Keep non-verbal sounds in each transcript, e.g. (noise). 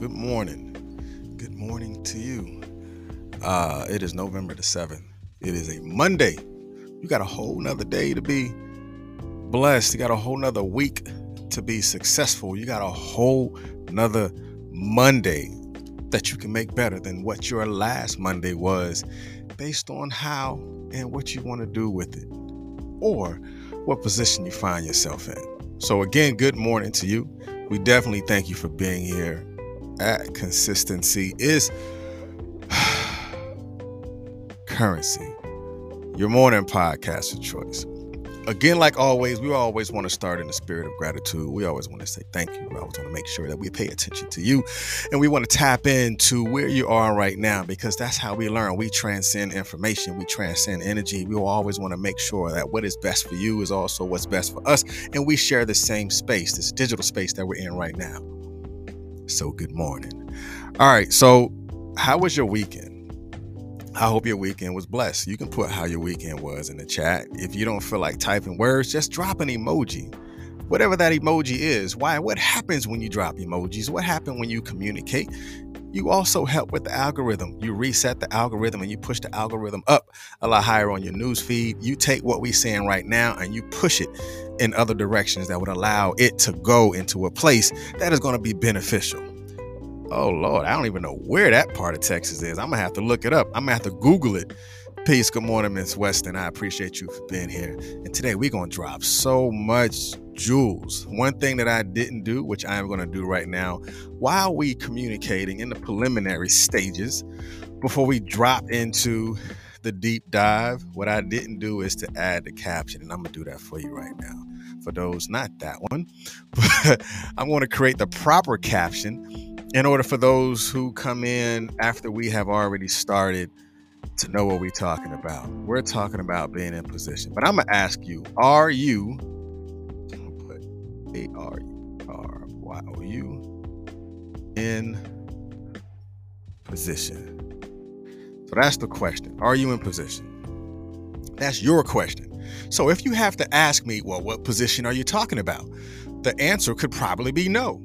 Good morning. Good morning to you. Uh, it is November the 7th. It is a Monday. You got a whole nother day to be blessed. You got a whole nother week to be successful. You got a whole nother Monday that you can make better than what your last Monday was based on how and what you want to do with it or what position you find yourself in. So, again, good morning to you. We definitely thank you for being here at Consistency is (sighs) Currency, your morning podcast of choice again, like always, we always want to start in the spirit of gratitude. We always want to say thank you. We always want to make sure that we pay attention to you and we want to tap into where you are right now because that's how we learn. We transcend information, we transcend energy. We always want to make sure that what is best for you is also what's best for us. And we share the same space, this digital space that we're in right now. So, good morning. All right. So, how was your weekend? I hope your weekend was blessed. You can put how your weekend was in the chat. If you don't feel like typing words, just drop an emoji. Whatever that emoji is. Why? What happens when you drop emojis? What happens when you communicate? You also help with the algorithm. You reset the algorithm and you push the algorithm up a lot higher on your news feed. You take what we're seeing right now and you push it in other directions that would allow it to go into a place that is going to be beneficial. Oh Lord, I don't even know where that part of Texas is. I'm gonna have to look it up. I'm gonna have to Google it. Peace. Good morning, Miss Weston. I appreciate you for being here. And today we're gonna drop so much jewels. One thing that I didn't do, which I am gonna do right now, while we communicating in the preliminary stages, before we drop into the deep dive, what I didn't do is to add the caption, and I'm gonna do that for you right now. For those, not that one, (laughs) but I'm gonna create the proper caption in order for those who come in after we have already started to know what we're talking about. We're talking about being in position. But I'm gonna ask you, are you put A R R Y O U in position? So that's the question. Are you in position? That's your question. So if you have to ask me, well, what position are you talking about? The answer could probably be no.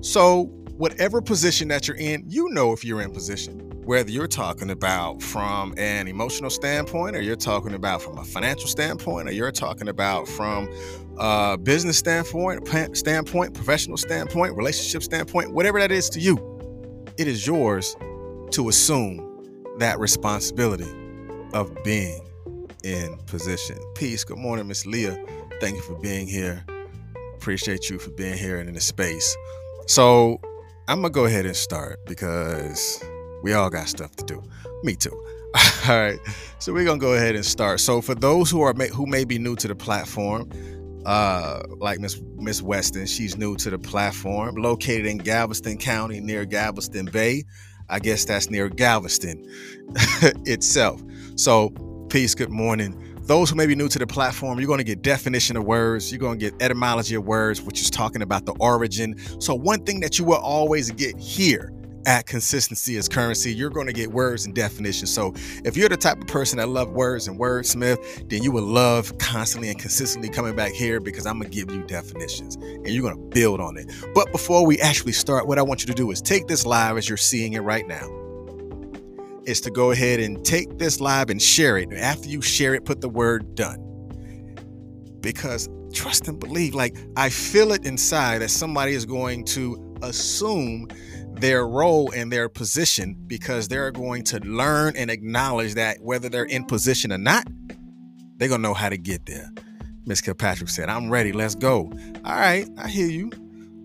So whatever position that you're in, you know if you're in position. Whether you're talking about from an emotional standpoint, or you're talking about from a financial standpoint, or you're talking about from a business standpoint, standpoint, professional standpoint, relationship standpoint, whatever that is to you, it is yours to assume that responsibility of being in position. Peace. Good morning, Miss Leah. Thank you for being here. Appreciate you for being here and in the space. So I'm gonna go ahead and start because we all got stuff to do. Me too. (laughs) All right, so we're gonna go ahead and start. So for those who are who may be new to the platform, uh, like Miss Miss Weston, she's new to the platform, located in Galveston County near Galveston Bay. I guess that's near Galveston (laughs) itself. So peace, good morning. Those who may be new to the platform, you're going to get definition of words, you're going to get etymology of words, which is talking about the origin. So, one thing that you will always get here at consistency is currency you're going to get words and definitions so if you're the type of person that love words and wordsmith then you will love constantly and consistently coming back here because i'm going to give you definitions and you're going to build on it but before we actually start what i want you to do is take this live as you're seeing it right now is to go ahead and take this live and share it. After you share it, put the word done. Because trust and believe, like I feel it inside that somebody is going to assume their role and their position because they're going to learn and acknowledge that whether they're in position or not, they're going to know how to get there. Miss Kilpatrick said, I'm ready. Let's go. All right. I hear you.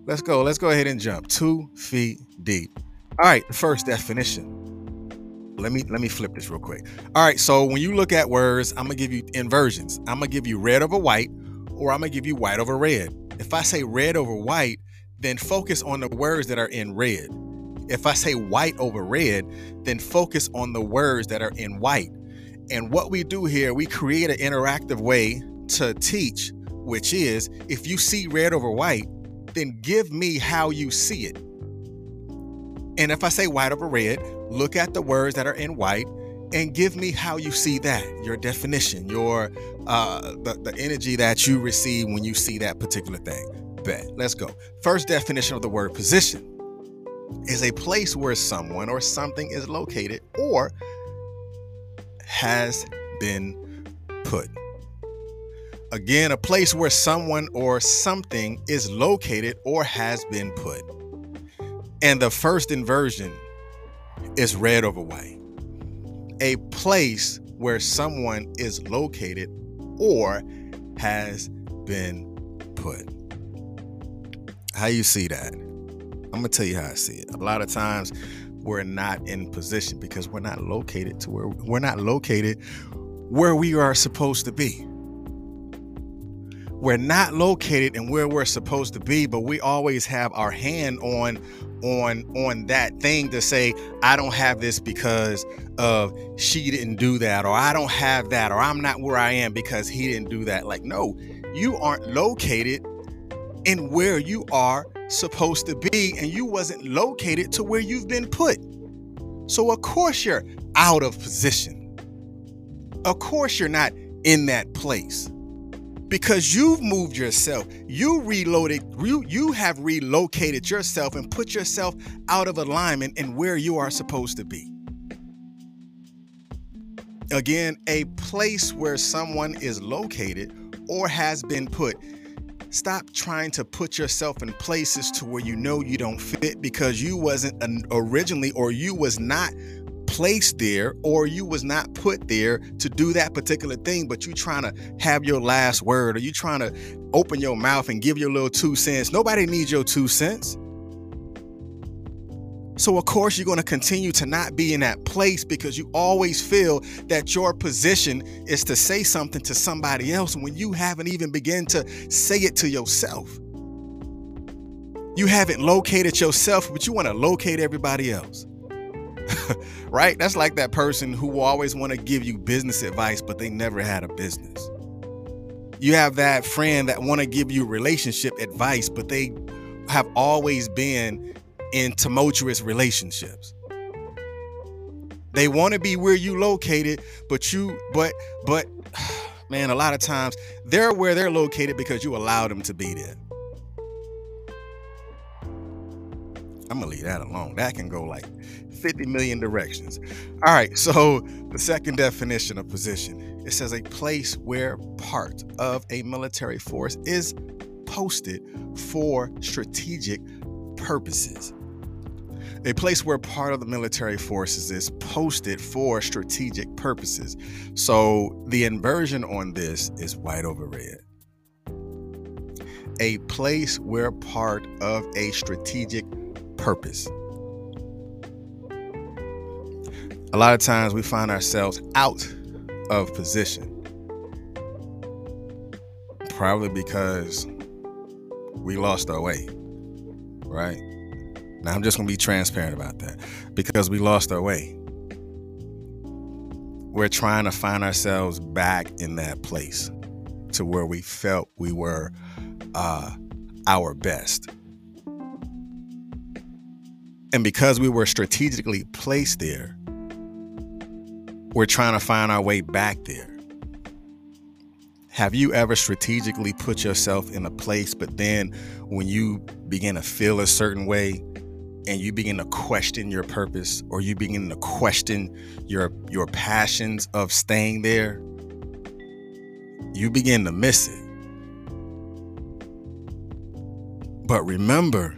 Let's go. Let's go ahead and jump two feet deep. All right. The first definition let me let me flip this real quick. All right, so when you look at words, I'm gonna give you inversions. I'm gonna give you red over white, or I'm gonna give you white over red. If I say red over white, then focus on the words that are in red. If I say white over red, then focus on the words that are in white. And what we do here, we create an interactive way to teach, which is if you see red over white, then give me how you see it. And if I say white over red, look at the words that are in white and give me how you see that, your definition, your uh, the, the energy that you receive when you see that particular thing. Bet. Let's go. First definition of the word position is a place where someone or something is located or has been put. Again, a place where someone or something is located or has been put. And the first inversion is red over white. A place where someone is located or has been put. How you see that? I'm gonna tell you how I see it. A lot of times we're not in position because we're not located to where we're not located where we are supposed to be. We're not located in where we're supposed to be, but we always have our hand on on on that thing to say I don't have this because of she didn't do that or I don't have that or I'm not where I am because he didn't do that. Like no, you aren't located in where you are supposed to be and you wasn't located to where you've been put. So of course you're out of position. Of course you're not in that place. Because you've moved yourself. You reloaded, you, you have relocated yourself and put yourself out of alignment in where you are supposed to be. Again, a place where someone is located or has been put stop trying to put yourself in places to where you know you don't fit because you wasn't originally or you was not placed there or you was not put there to do that particular thing but you trying to have your last word or you trying to open your mouth and give your little two cents. Nobody needs your two cents so, of course, you're going to continue to not be in that place because you always feel that your position is to say something to somebody else when you haven't even begun to say it to yourself. You haven't located yourself, but you want to locate everybody else. (laughs) right? That's like that person who always want to give you business advice, but they never had a business. You have that friend that want to give you relationship advice, but they have always been in tumultuous relationships. They want to be where you located, but you but but (sighs) man, a lot of times they're where they're located because you allowed them to be there. I'm gonna leave that alone. That can go like 50 million directions. All right, so the second definition of position it says a place where part of a military force is posted for strategic purposes a place where part of the military forces is posted for strategic purposes. So the inversion on this is white over red. A place where part of a strategic purpose. A lot of times we find ourselves out of position. Probably because we lost our way, right? Now, I'm just going to be transparent about that because we lost our way. We're trying to find ourselves back in that place to where we felt we were uh, our best. And because we were strategically placed there, we're trying to find our way back there. Have you ever strategically put yourself in a place, but then when you begin to feel a certain way, and you begin to question your purpose or you begin to question your your passions of staying there you begin to miss it. But remember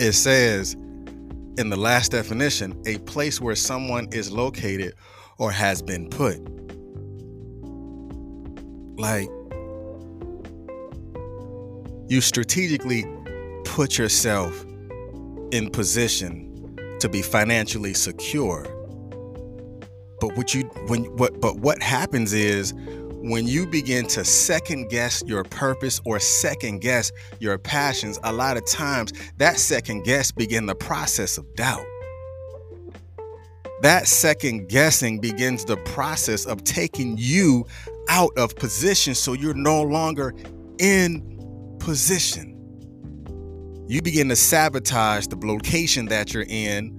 it says in the last definition a place where someone is located or has been put. Like you strategically put yourself in position to be financially secure. But what you when what but what happens is when you begin to second guess your purpose or second guess your passions, a lot of times that second guess begin the process of doubt. That second guessing begins the process of taking you out of position so you're no longer in position you begin to sabotage the location that you're in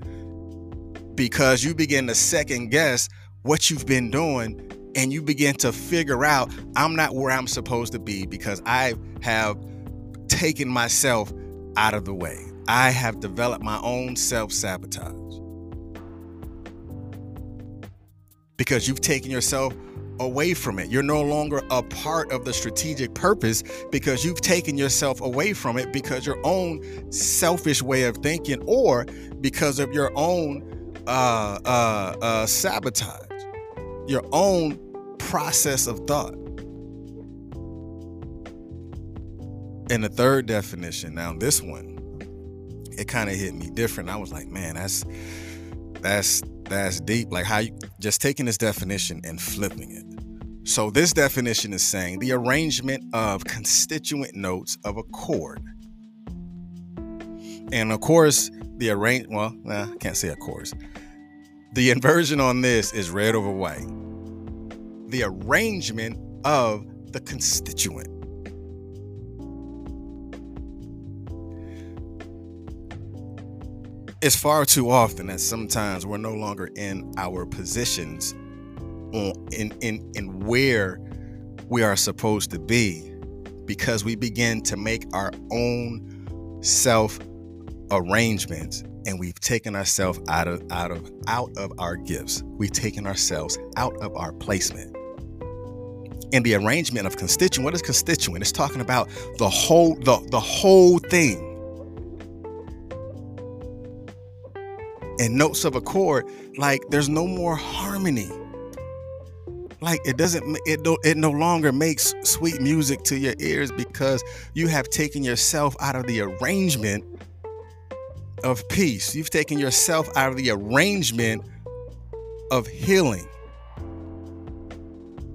because you begin to second guess what you've been doing and you begin to figure out I'm not where I'm supposed to be because I have taken myself out of the way. I have developed my own self sabotage. Because you've taken yourself away from it. You're no longer a part of the strategic purpose because you've taken yourself away from it because your own selfish way of thinking or because of your own uh, uh, uh, sabotage, your own process of thought. And the third definition, now this one, it kind of hit me different. I was like, man, that's that's that's deep. Like how you just taking this definition and flipping it. So this definition is saying the arrangement of constituent notes of a chord. And of course, the arrange well, nah, I can't say of course. The inversion on this is red over white. The arrangement of the constituent. It's far too often that sometimes we're no longer in our positions on, in, in, in where we are supposed to be because we begin to make our own self arrangements and we've taken ourselves out of out of out of our gifts. We've taken ourselves out of our placement. And the arrangement of constituent, what is constituent? It's talking about the whole the, the whole thing. And notes of a chord, like there's no more harmony. Like it doesn't it do, it no longer makes sweet music to your ears because you have taken yourself out of the arrangement of peace. You've taken yourself out of the arrangement of healing.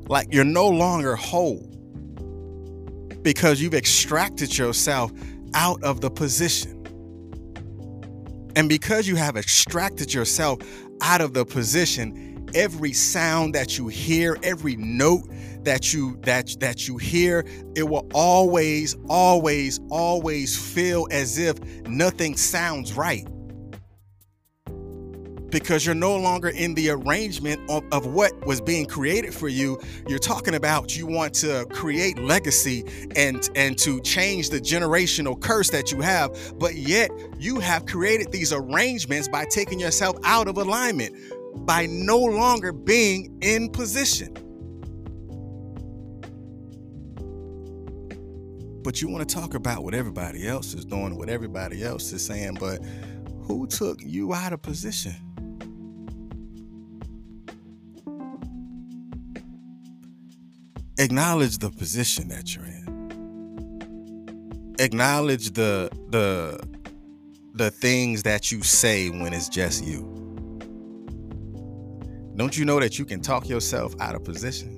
Like you're no longer whole because you've extracted yourself out of the position. And because you have extracted yourself out of the position, every sound that you hear, every note that you that that you hear it will always always always feel as if nothing sounds right because you're no longer in the arrangement of, of what was being created for you you're talking about you want to create legacy and and to change the generational curse that you have but yet you have created these arrangements by taking yourself out of alignment by no longer being in position but you want to talk about what everybody else is doing, what everybody else is saying, but who took you out of position? Acknowledge the position that you're in. Acknowledge the the the things that you say when it's just you. Don't you know that you can talk yourself out of position?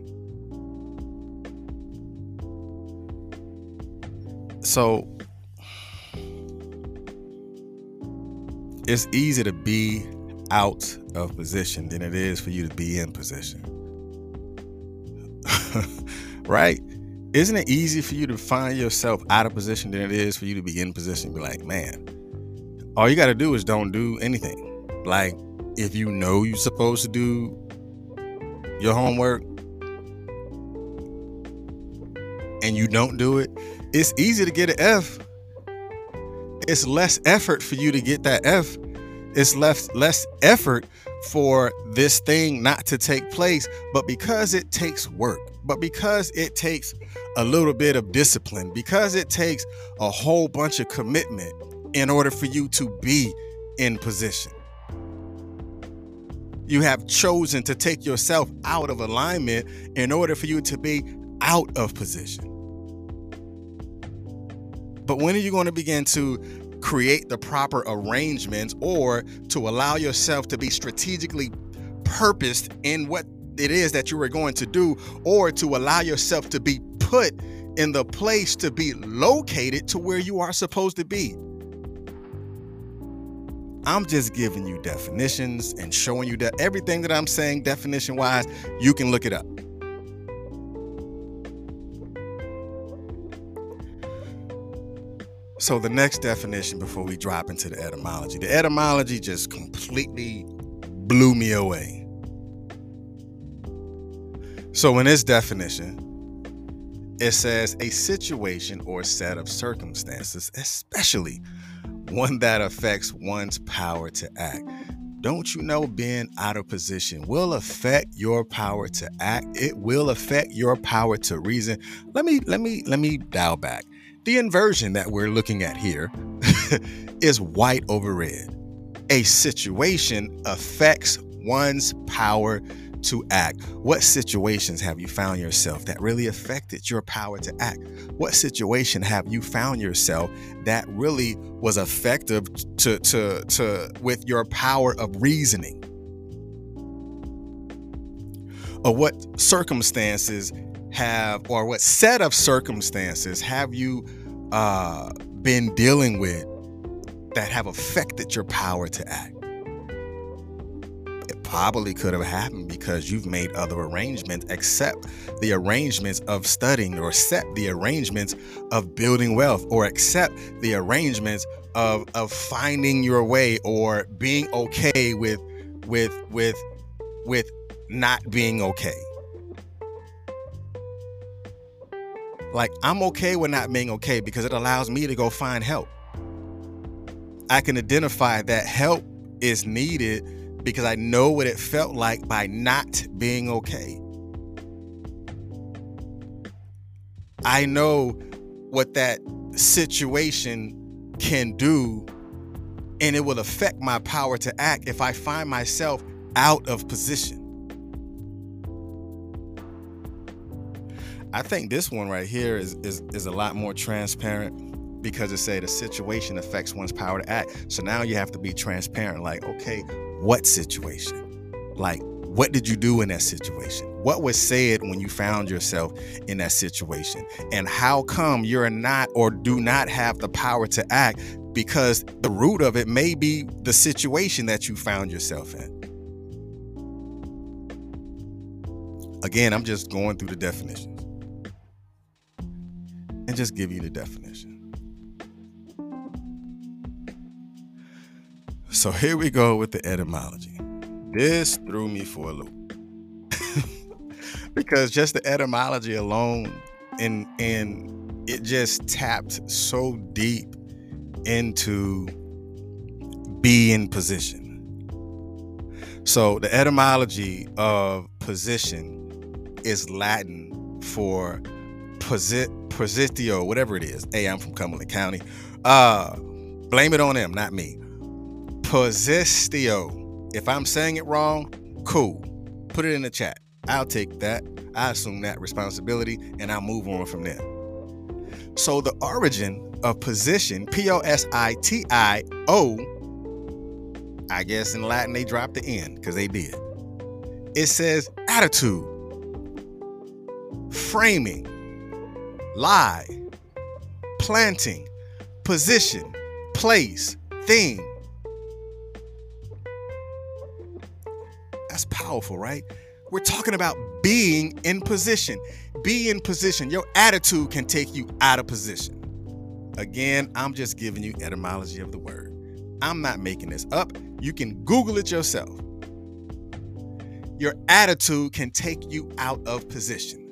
So it's easier to be out of position than it is for you to be in position. (laughs) right? Isn't it easy for you to find yourself out of position than it is for you to be in position? Be like, man, all you got to do is don't do anything. Like, if you know you're supposed to do your homework and you don't do it, it's easy to get an F. It's less effort for you to get that F. It's less less effort for this thing not to take place, but because it takes work, but because it takes a little bit of discipline, because it takes a whole bunch of commitment in order for you to be in position. You have chosen to take yourself out of alignment in order for you to be out of position. But when are you going to begin to create the proper arrangements or to allow yourself to be strategically purposed in what it is that you are going to do or to allow yourself to be put in the place to be located to where you are supposed to be. I'm just giving you definitions and showing you that everything that I'm saying definition wise, you can look it up. So the next definition before we drop into the etymology, the etymology just completely blew me away. So, in this definition, it says a situation or set of circumstances, especially one that affects one's power to act. Don't you know being out of position will affect your power to act? It will affect your power to reason. Let me let me let me dial back. The inversion that we're looking at here (laughs) is white over red. A situation affects one's power to act? What situations have you found yourself that really affected your power to act? What situation have you found yourself that really was effective to to to with your power of reasoning? Or what circumstances have or what set of circumstances have you uh, been dealing with that have affected your power to act? It probably could have happened because you've made other arrangements except the arrangements of studying or accept the arrangements of building wealth or accept the arrangements of of finding your way or being okay with with with with not being okay like i'm okay with not being okay because it allows me to go find help i can identify that help is needed because I know what it felt like by not being okay. I know what that situation can do, and it will affect my power to act if I find myself out of position. I think this one right here is, is, is a lot more transparent because it say the situation affects one's power to act. So now you have to be transparent. Like, okay, what situation? Like, what did you do in that situation? What was said when you found yourself in that situation? And how come you're not or do not have the power to act? Because the root of it may be the situation that you found yourself in. Again, I'm just going through the definitions and just give you the definition. So here we go with the etymology. This threw me for a loop. (laughs) because just the etymology alone and and it just tapped so deep into being position. So the etymology of position is Latin for positio, whatever it is. Hey, I'm from Cumberland County. Uh blame it on them, not me. Posistio. If I'm saying it wrong, cool. Put it in the chat. I'll take that. I assume that responsibility and I'll move on from there. So the origin of position, P O S I T I O, I guess in Latin they dropped the N because they did. It says attitude, framing, lie, planting, position, place, thing, That's powerful, right? We're talking about being in position. Be in position. Your attitude can take you out of position. Again, I'm just giving you etymology of the word. I'm not making this up. You can Google it yourself. Your attitude can take you out of position.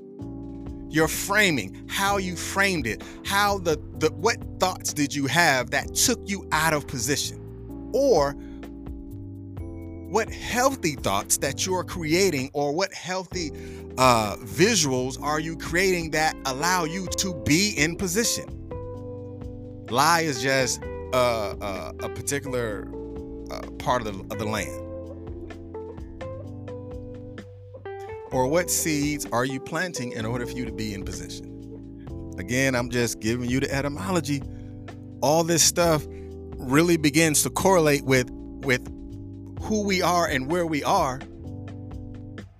Your framing, how you framed it, how the, the what thoughts did you have that took you out of position? Or what healthy thoughts that you're creating or what healthy uh, visuals are you creating that allow you to be in position lie is just uh, uh, a particular uh, part of the, of the land or what seeds are you planting in order for you to be in position again i'm just giving you the etymology all this stuff really begins to correlate with with who we are and where we are,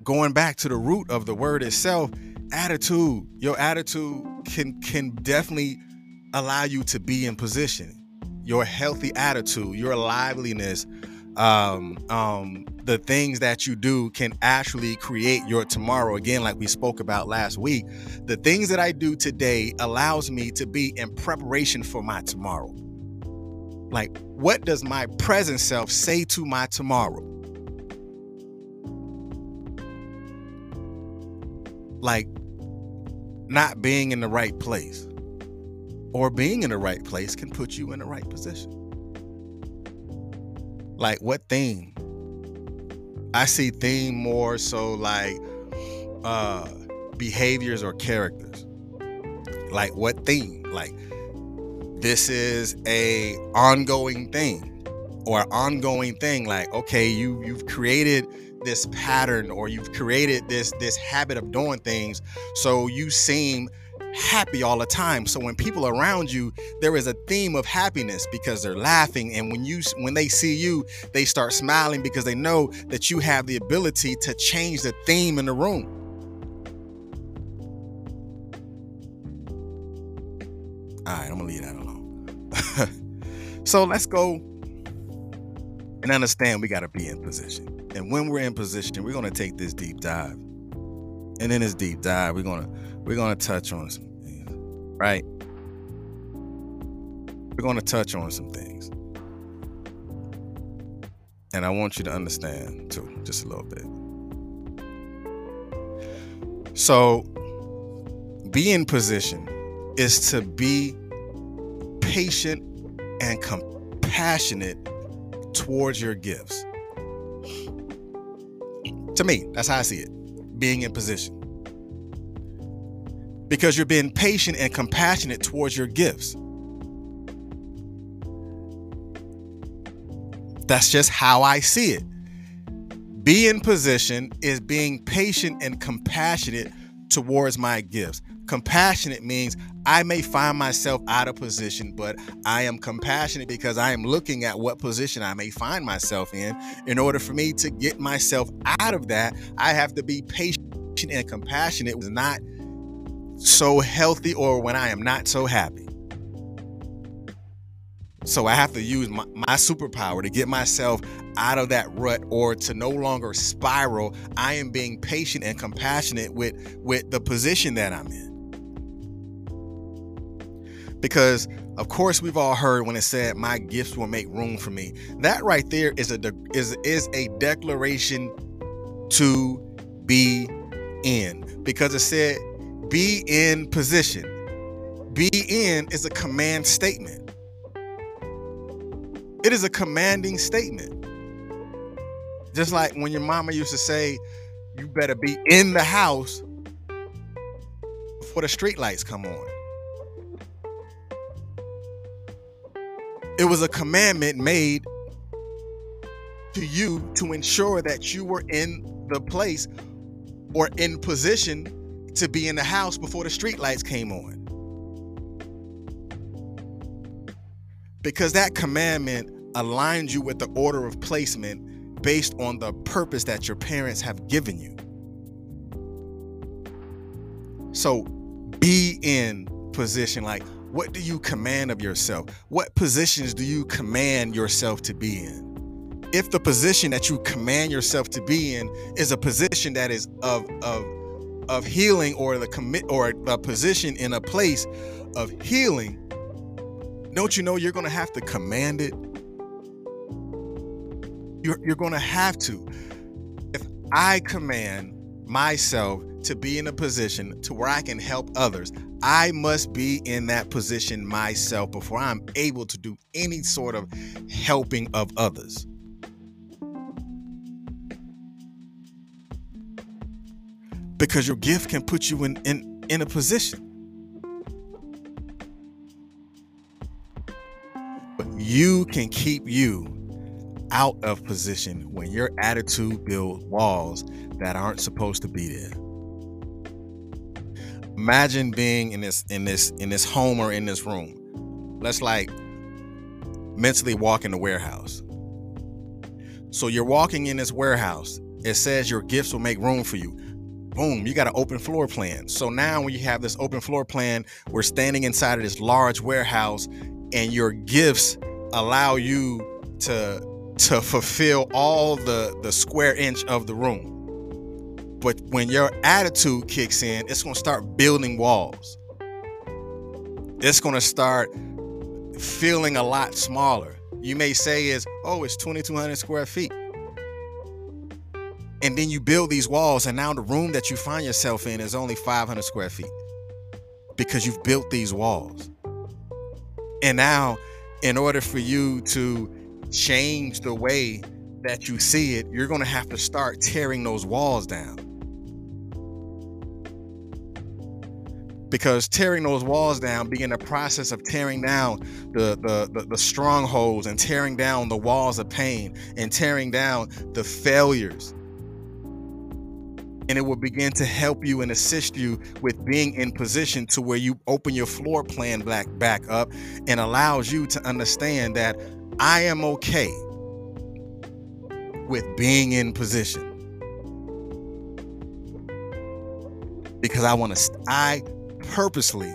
going back to the root of the word itself, attitude. Your attitude can can definitely allow you to be in position. Your healthy attitude, your liveliness, um, um, the things that you do can actually create your tomorrow. Again, like we spoke about last week, the things that I do today allows me to be in preparation for my tomorrow. Like, what does my present self say to my tomorrow? like not being in the right place or being in the right place can put you in the right position. Like what theme? I see theme more so like uh behaviors or characters. Like what theme? Like this is a ongoing thing or ongoing thing like okay you you've created this pattern or you've created this this habit of doing things so you seem happy all the time. So when people around you there is a theme of happiness because they're laughing. And when you when they see you they start smiling because they know that you have the ability to change the theme in the room. All right i'm gonna leave that alone. (laughs) So let's go and understand we got to be in position. And when we're in position, we're gonna take this deep dive. And in this deep dive, we're gonna we're gonna touch on some right? We're gonna touch on some things. And I want you to understand too, just a little bit. So, be in position is to be patient and compassionate towards your gifts. To me, that's how I see it being in position. Because you're being patient and compassionate towards your gifts. That's just how I see it. Be in position is being patient and compassionate towards my gifts. Compassionate means I may find myself out of position, but I am compassionate because I am looking at what position I may find myself in. In order for me to get myself out of that, I have to be patient and compassionate. It was not so healthy or when I am not so happy. So I have to use my, my, superpower to get myself out of that rut or to no longer spiral. I am being patient and compassionate with, with the position that I'm in. Because of course we've all heard when it said my gifts will make room for me. That right there is a de- is is a declaration to be in because it said be in position. Be in is a command statement. It is a commanding statement. Just like when your mama used to say, you better be in the house before the street lights come on. It was a commandment made to you to ensure that you were in the place or in position to be in the house before the street lights came on. Because that commandment aligns you with the order of placement based on the purpose that your parents have given you. So be in position like what do you command of yourself? What positions do you command yourself to be in? If the position that you command yourself to be in is a position that is of of of healing or the commit or the position in a place of healing, don't you know you're going to have to command it? You're, you're going to have to. If I command myself to be in a position to where I can help others, I must be in that position myself before I'm able to do any sort of helping of others. Because your gift can put you in, in, in a position. But you can keep you out of position when your attitude builds walls that aren't supposed to be there. Imagine being in this in this in this home or in this room. Let's like mentally walk in the warehouse. So you're walking in this warehouse. It says your gifts will make room for you boom you got an open floor plan so now when you have this open floor plan we're standing inside of this large warehouse and your gifts allow you to to fulfill all the the square inch of the room but when your attitude kicks in, it's going to start building walls. It's going to start feeling a lot smaller. You may say is, "Oh, it's 2200 square feet." And then you build these walls, and now the room that you find yourself in is only 500 square feet because you've built these walls. And now, in order for you to change the way that you see it, you're going to have to start tearing those walls down. Because tearing those walls down, being the process of tearing down the, the, the, the, strongholds and tearing down the walls of pain and tearing down the failures. And it will begin to help you and assist you with being in position to where you open your floor plan back, back up and allows you to understand that I am okay with being in position. Because I want to, I purposely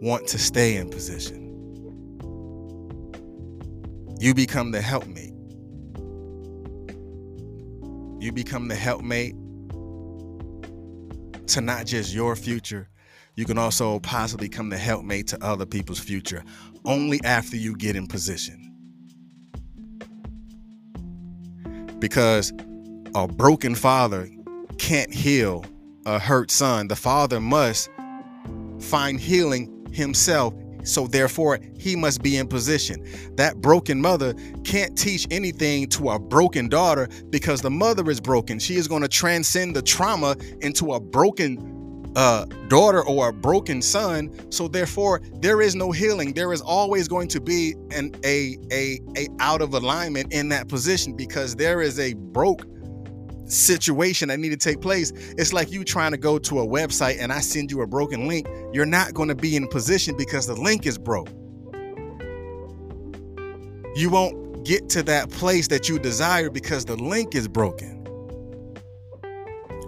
want to stay in position. You become the helpmate. You become the helpmate to not just your future, you can also possibly become the helpmate to other people's future only after you get in position. Because a broken father can't heal a hurt son. The father must find healing himself. So therefore, he must be in position. That broken mother can't teach anything to a broken daughter because the mother is broken. She is going to transcend the trauma into a broken uh, daughter or a broken son. So therefore, there is no healing. There is always going to be an a a a out of alignment in that position because there is a broke situation that need to take place. It's like you trying to go to a website and I send you a broken link. You're not going to be in position because the link is broke. You won't get to that place that you desire because the link is broken.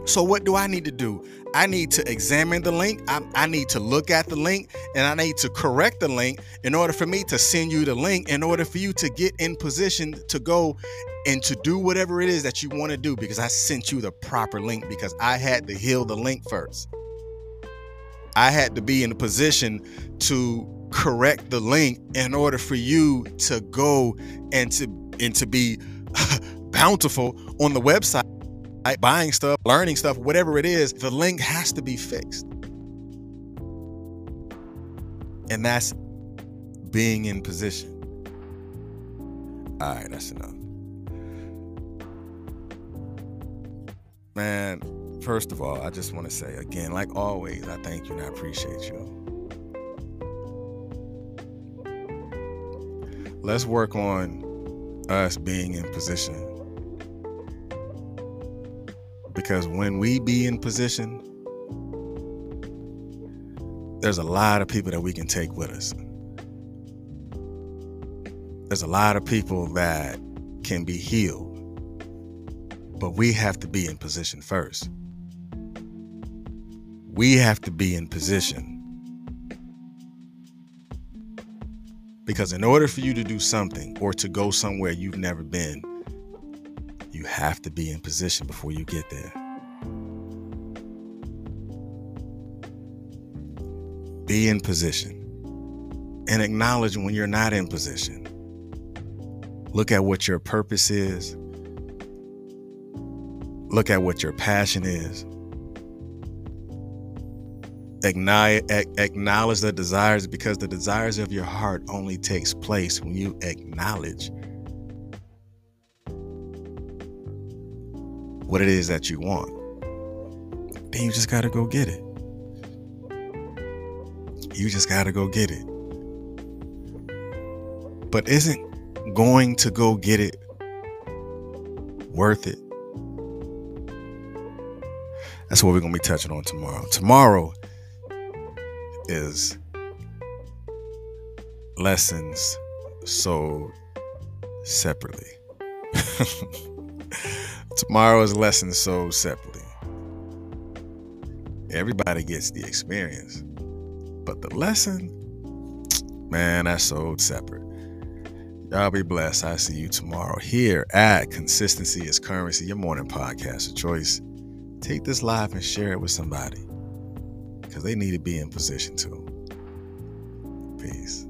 So, what do I need to do? I need to examine the link. I, I, need to look at the link and I need to correct the link in order for me to send you the link, in order for you to get in position to go and to do whatever it is that you want to do because I sent you the proper link because I had to heal the link first. I had to be in a position to correct the link in order for you to go and to and to be (laughs) bountiful on the website buying stuff, learning stuff, whatever it is, the link has to be fixed. And that's being in position. All right, that's enough. Man, first of all, I just want to say again, like always, I thank you and I appreciate you. Let's work on us being in position because when we be in position, there's a lot of people that we can take with us. There's a lot of people that can be healed, but we have to be in position first. We have to be in position. Because in order for you to do something or to go somewhere you've never been, you have to be in position before you get there. Be in position and acknowledge when you're not in position. Look at what your purpose is. Look at what your passion is. Acknowledge the desires because the desires of your heart only takes place when you acknowledge what it is that you want. Then you just got to go get it. You just got to go get it. But isn't going to go get it worth it? That's what we're going to be touching on tomorrow. Tomorrow is lessons sold separately. (laughs) Tomorrow is lessons sold separately. Everybody gets the experience, but the lesson, man, that's sold separate. Y'all be blessed. I see you tomorrow here at Consistency is Currency, your morning podcast of choice. Take this live and share it with somebody because they need to be in position too. Peace.